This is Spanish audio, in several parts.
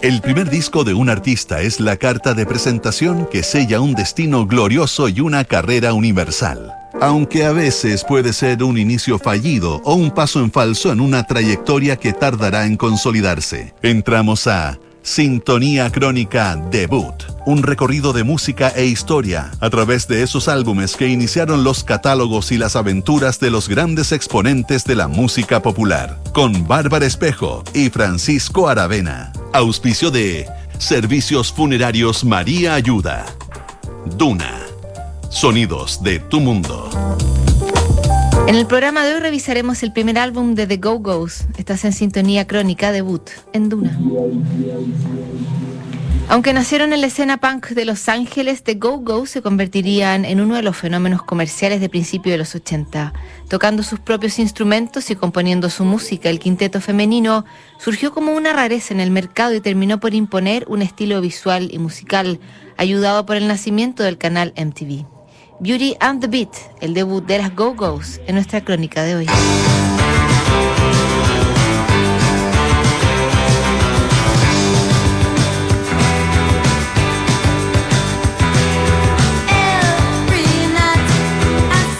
El primer disco de un artista es la carta de presentación que sella un destino glorioso y una carrera universal. Aunque a veces puede ser un inicio fallido o un paso en falso en una trayectoria que tardará en consolidarse. Entramos a Sintonía Crónica Debut, un recorrido de música e historia a través de esos álbumes que iniciaron los catálogos y las aventuras de los grandes exponentes de la música popular, con Bárbara Espejo y Francisco Aravena. Auspicio de Servicios Funerarios María Ayuda. Duna. Sonidos de tu mundo. En el programa de hoy revisaremos el primer álbum de The Go-Go's. Estás en sintonía crónica debut en Duna. Aunque nacieron en la escena punk de Los Ángeles, The Go-Go se convertirían en uno de los fenómenos comerciales de principio de los 80. Tocando sus propios instrumentos y componiendo su música, el quinteto femenino surgió como una rareza en el mercado y terminó por imponer un estilo visual y musical, ayudado por el nacimiento del canal MTV. Beauty and the Beat, el debut de las Go-Go's en nuestra crónica de hoy.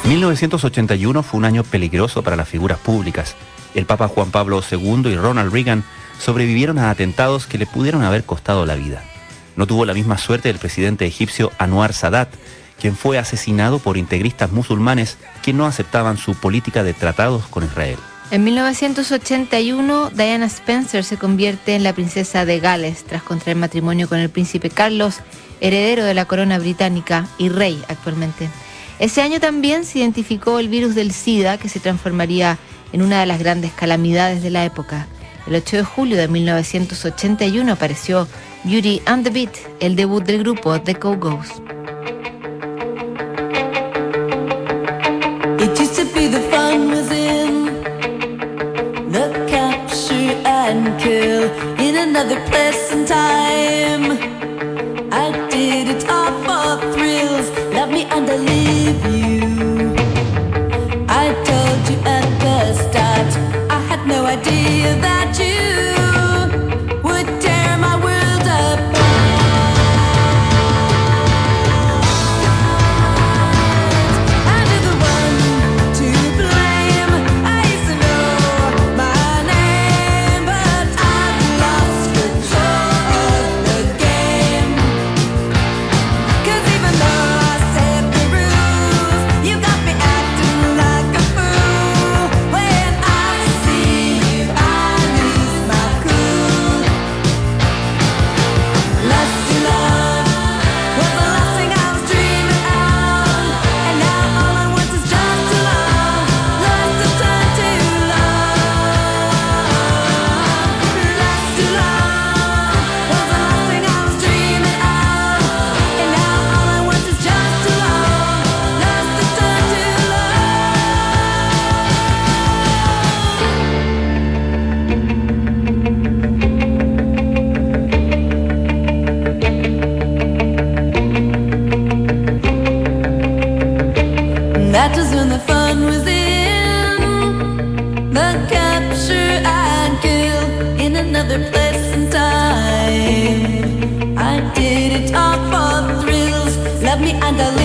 ...1981 fue un año peligroso para las figuras públicas. El Papa Juan Pablo II y Ronald Reagan sobrevivieron a atentados que le pudieron haber costado la vida. No tuvo la misma suerte el presidente egipcio Anwar Sadat, quien fue asesinado por integristas musulmanes que no aceptaban su política de tratados con Israel. En 1981, Diana Spencer se convierte en la princesa de Gales tras contraer matrimonio con el príncipe Carlos, heredero de la corona británica y rey actualmente. Ese año también se identificó el virus del SIDA que se transformaría en una de las grandes calamidades de la época. El 8 de julio de 1981 apareció Beauty and the Beat, el debut del grupo The Go-Go's. Another place and kill in another present time. Just when the fun was in the capture I'd kill in another place and time. I did it all for thrills. Love me and I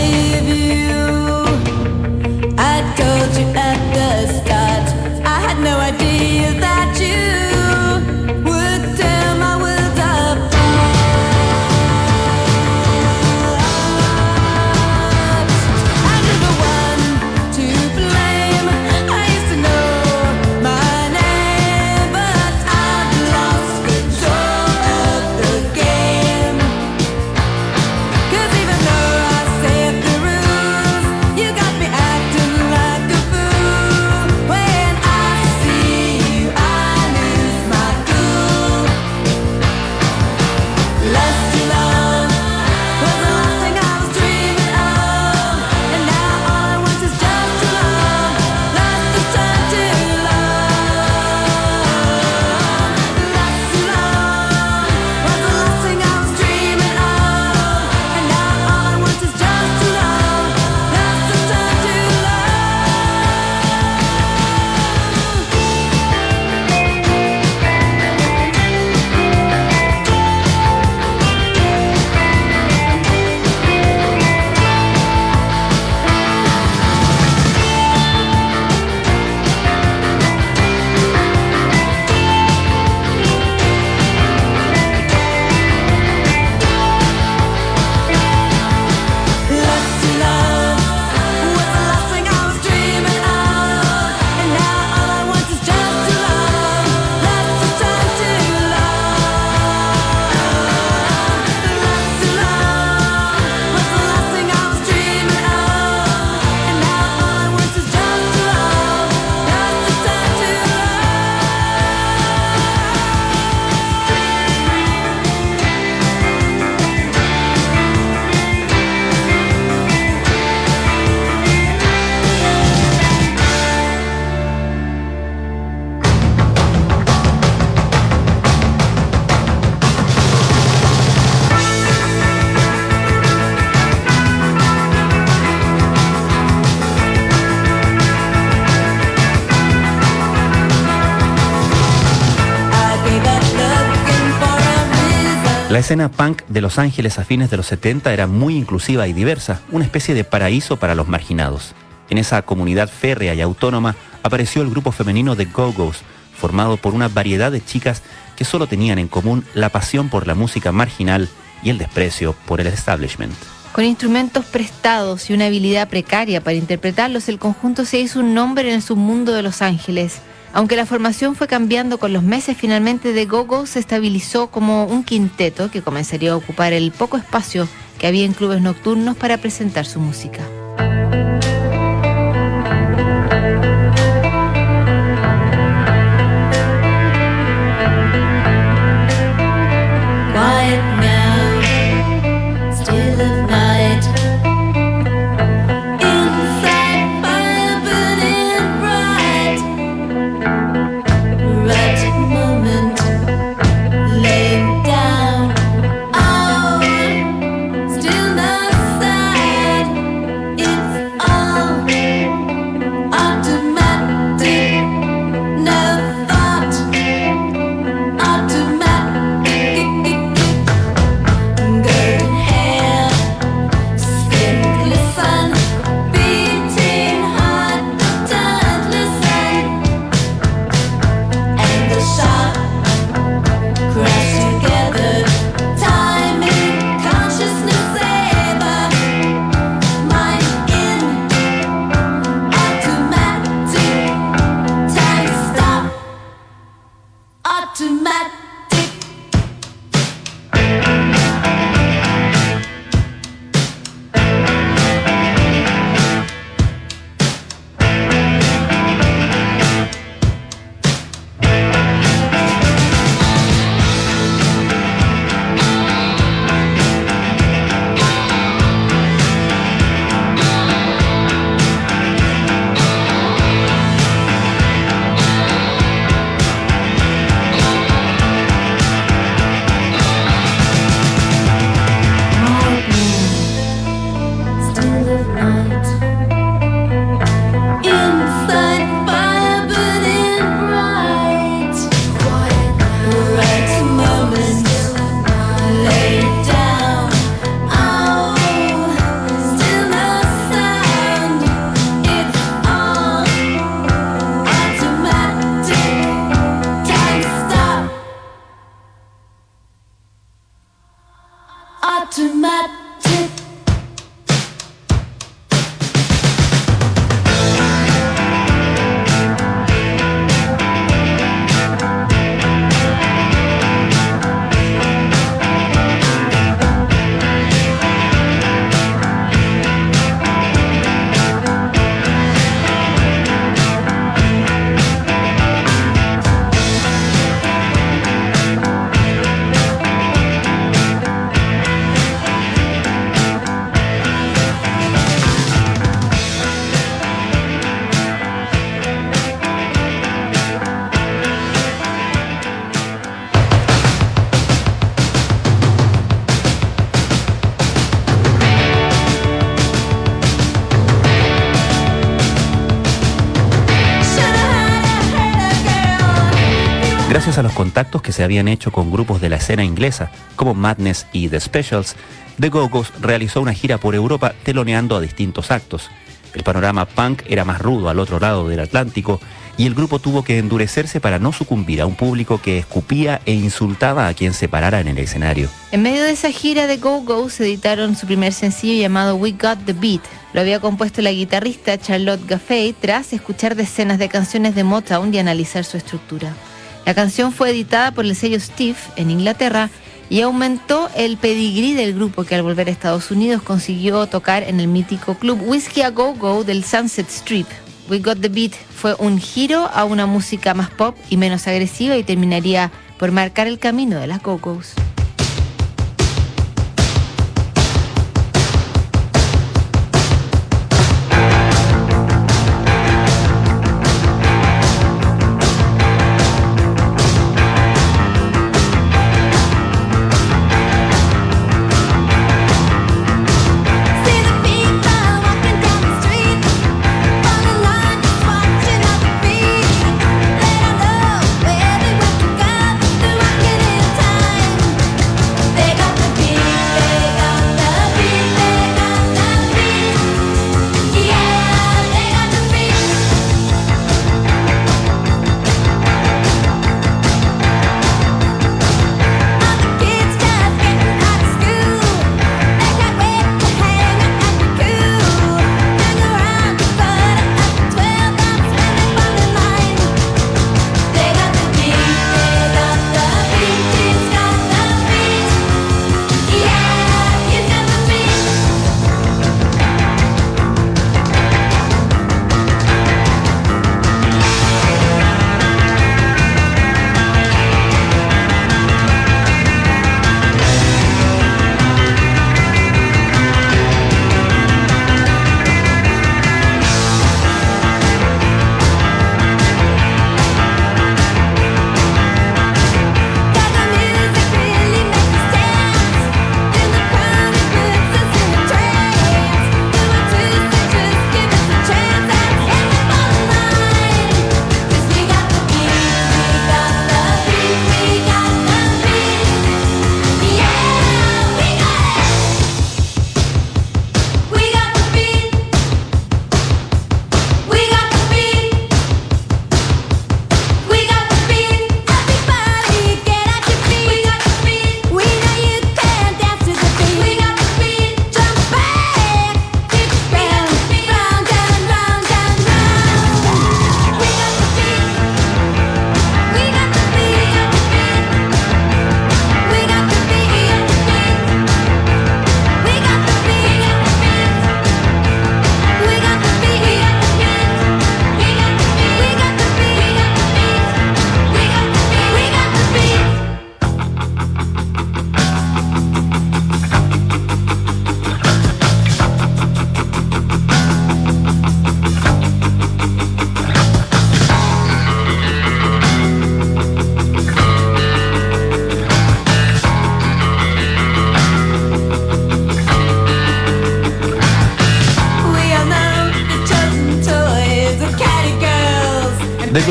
La escena punk de Los Ángeles a fines de los 70 era muy inclusiva y diversa, una especie de paraíso para los marginados. En esa comunidad férrea y autónoma apareció el grupo femenino de Go-Go's, formado por una variedad de chicas que solo tenían en común la pasión por la música marginal y el desprecio por el establishment. Con instrumentos prestados y una habilidad precaria para interpretarlos, el conjunto se hizo un nombre en el submundo de Los Ángeles. Aunque la formación fue cambiando con los meses, finalmente The Go-Go se estabilizó como un quinteto que comenzaría a ocupar el poco espacio que había en clubes nocturnos para presentar su música. Gracias a los contactos que se habían hecho con grupos de la escena inglesa, como Madness y The Specials, The Go-Go's realizó una gira por Europa teloneando a distintos actos. El panorama punk era más rudo al otro lado del Atlántico y el grupo tuvo que endurecerse para no sucumbir a un público que escupía e insultaba a quien se parara en el escenario. En medio de esa gira de Go-Go se editaron su primer sencillo llamado We Got the Beat. Lo había compuesto la guitarrista Charlotte Gaffey tras escuchar decenas de canciones de Motown y analizar su estructura. La canción fue editada por el sello Steve en Inglaterra y aumentó el pedigrí del grupo que al volver a Estados Unidos consiguió tocar en el mítico club Whiskey a Go Go del Sunset Strip. We Got the Beat fue un giro a una música más pop y menos agresiva y terminaría por marcar el camino de las Go-Go's.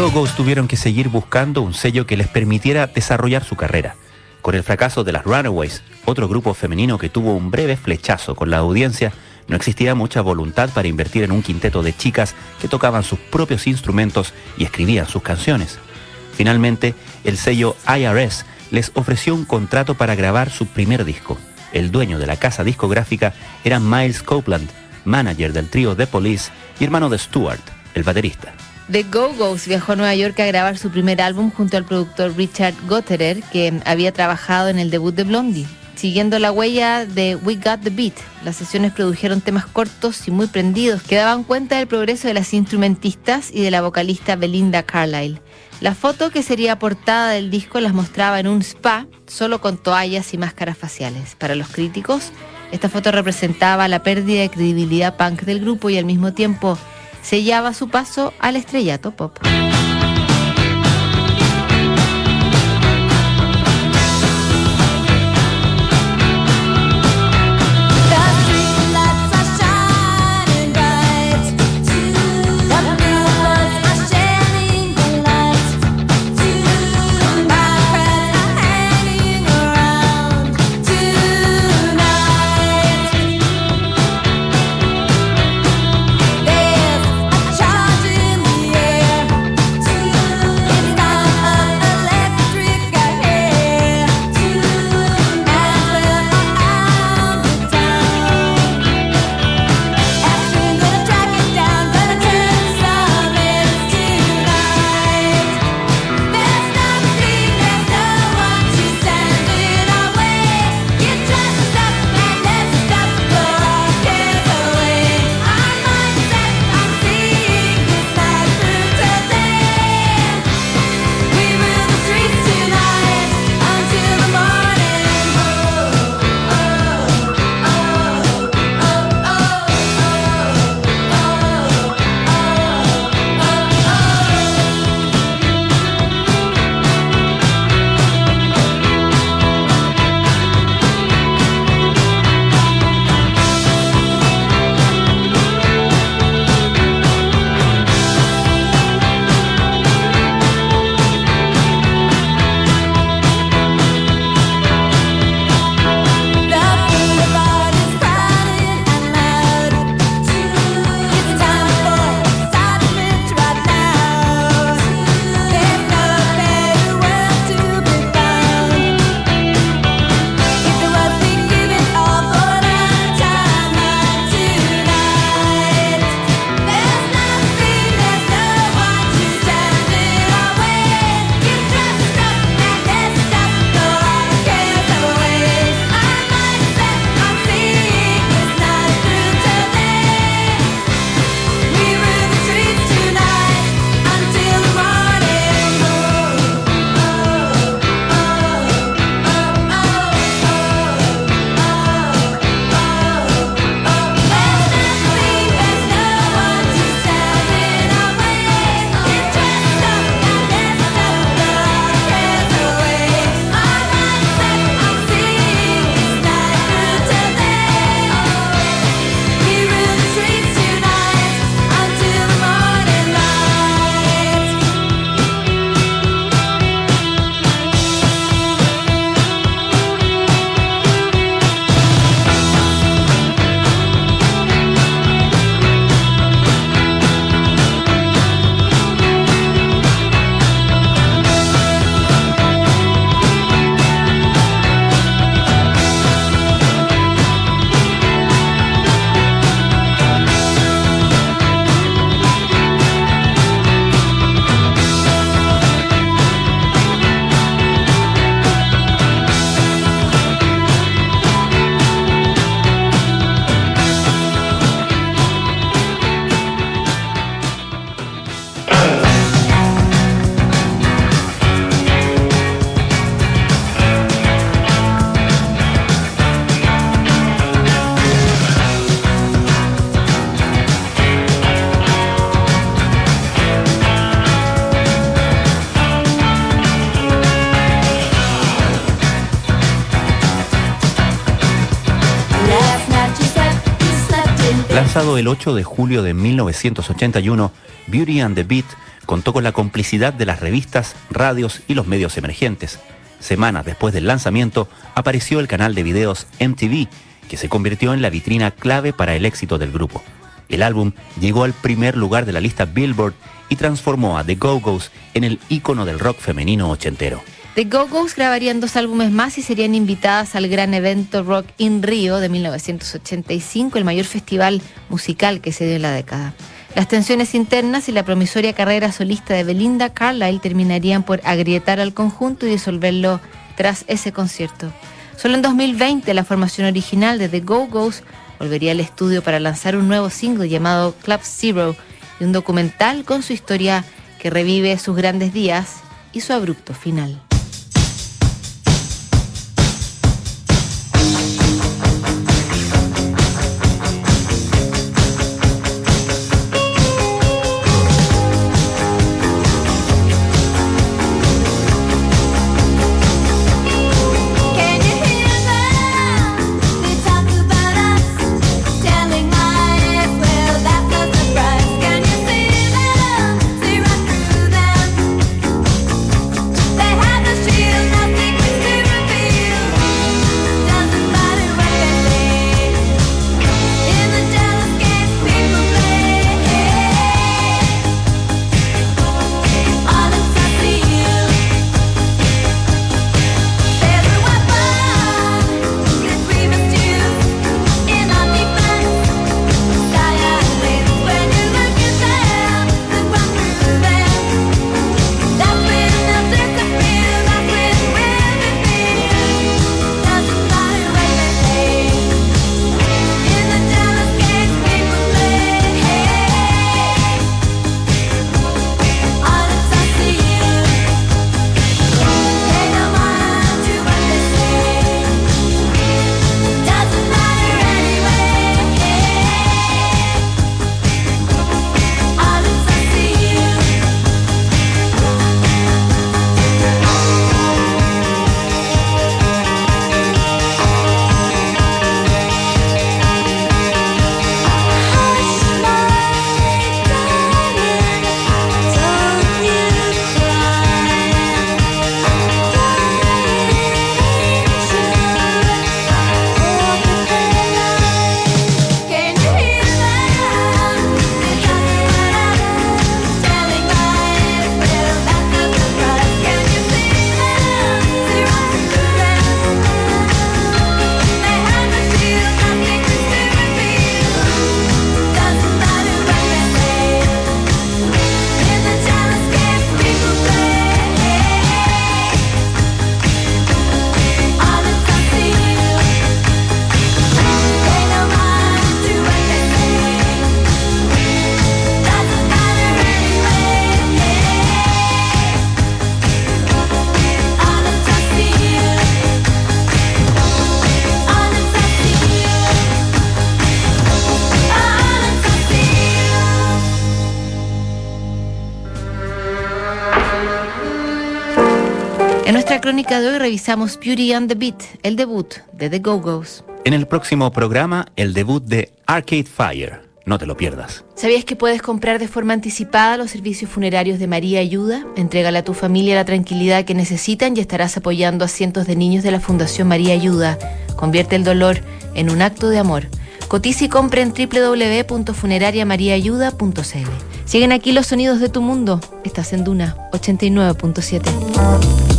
Go-Go's tuvieron que seguir buscando un sello que les permitiera desarrollar su carrera. Con el fracaso de las Runaways, otro grupo femenino que tuvo un breve flechazo con la audiencia, no existía mucha voluntad para invertir en un quinteto de chicas que tocaban sus propios instrumentos y escribían sus canciones. Finalmente, el sello IRS les ofreció un contrato para grabar su primer disco. El dueño de la casa discográfica era Miles Copeland, manager del trío The Police y hermano de Stewart, el baterista. The Go-Go's viajó a Nueva York a grabar su primer álbum junto al productor Richard Gotterer, que había trabajado en el debut de Blondie. Siguiendo la huella de We Got the Beat, las sesiones produjeron temas cortos y muy prendidos que daban cuenta del progreso de las instrumentistas y de la vocalista Belinda Carlisle. La foto que sería portada del disco las mostraba en un spa, solo con toallas y máscaras faciales. Para los críticos, esta foto representaba la pérdida de credibilidad punk del grupo y al mismo tiempo sellaba su paso al estrellato pop. Lanzado el 8 de julio de 1981, Beauty and the Beat contó con la complicidad de las revistas, radios y los medios emergentes. Semanas después del lanzamiento, apareció el canal de videos MTV, que se convirtió en la vitrina clave para el éxito del grupo. El álbum llegó al primer lugar de la lista Billboard y transformó a The Go-Go's en el ícono del rock femenino ochentero. The Go-Go's grabarían dos álbumes más y serían invitadas al gran evento Rock in Rio de 1985, el mayor festival musical que se dio en la década. Las tensiones internas y la promisoria carrera solista de Belinda Carlisle terminarían por agrietar al conjunto y disolverlo tras ese concierto. Solo en 2020 la formación original de The Go-Go's volvería al estudio para lanzar un nuevo single llamado Club Zero y un documental con su historia que revive sus grandes días y su abrupto final. Crónica de hoy revisamos Beauty and the Beat, el debut de The Go-Go's. En el próximo programa, el debut de Arcade Fire. No te lo pierdas. ¿Sabías que puedes comprar de forma anticipada los servicios funerarios de María Ayuda? Entrégale a tu familia la tranquilidad que necesitan y estarás apoyando a cientos de niños de la Fundación María Ayuda. Convierte el dolor en un acto de amor. Cotiza y compra en www.funerariamariaayuda.cl. Siguen aquí los sonidos de tu mundo. Estás en Duna 89.7.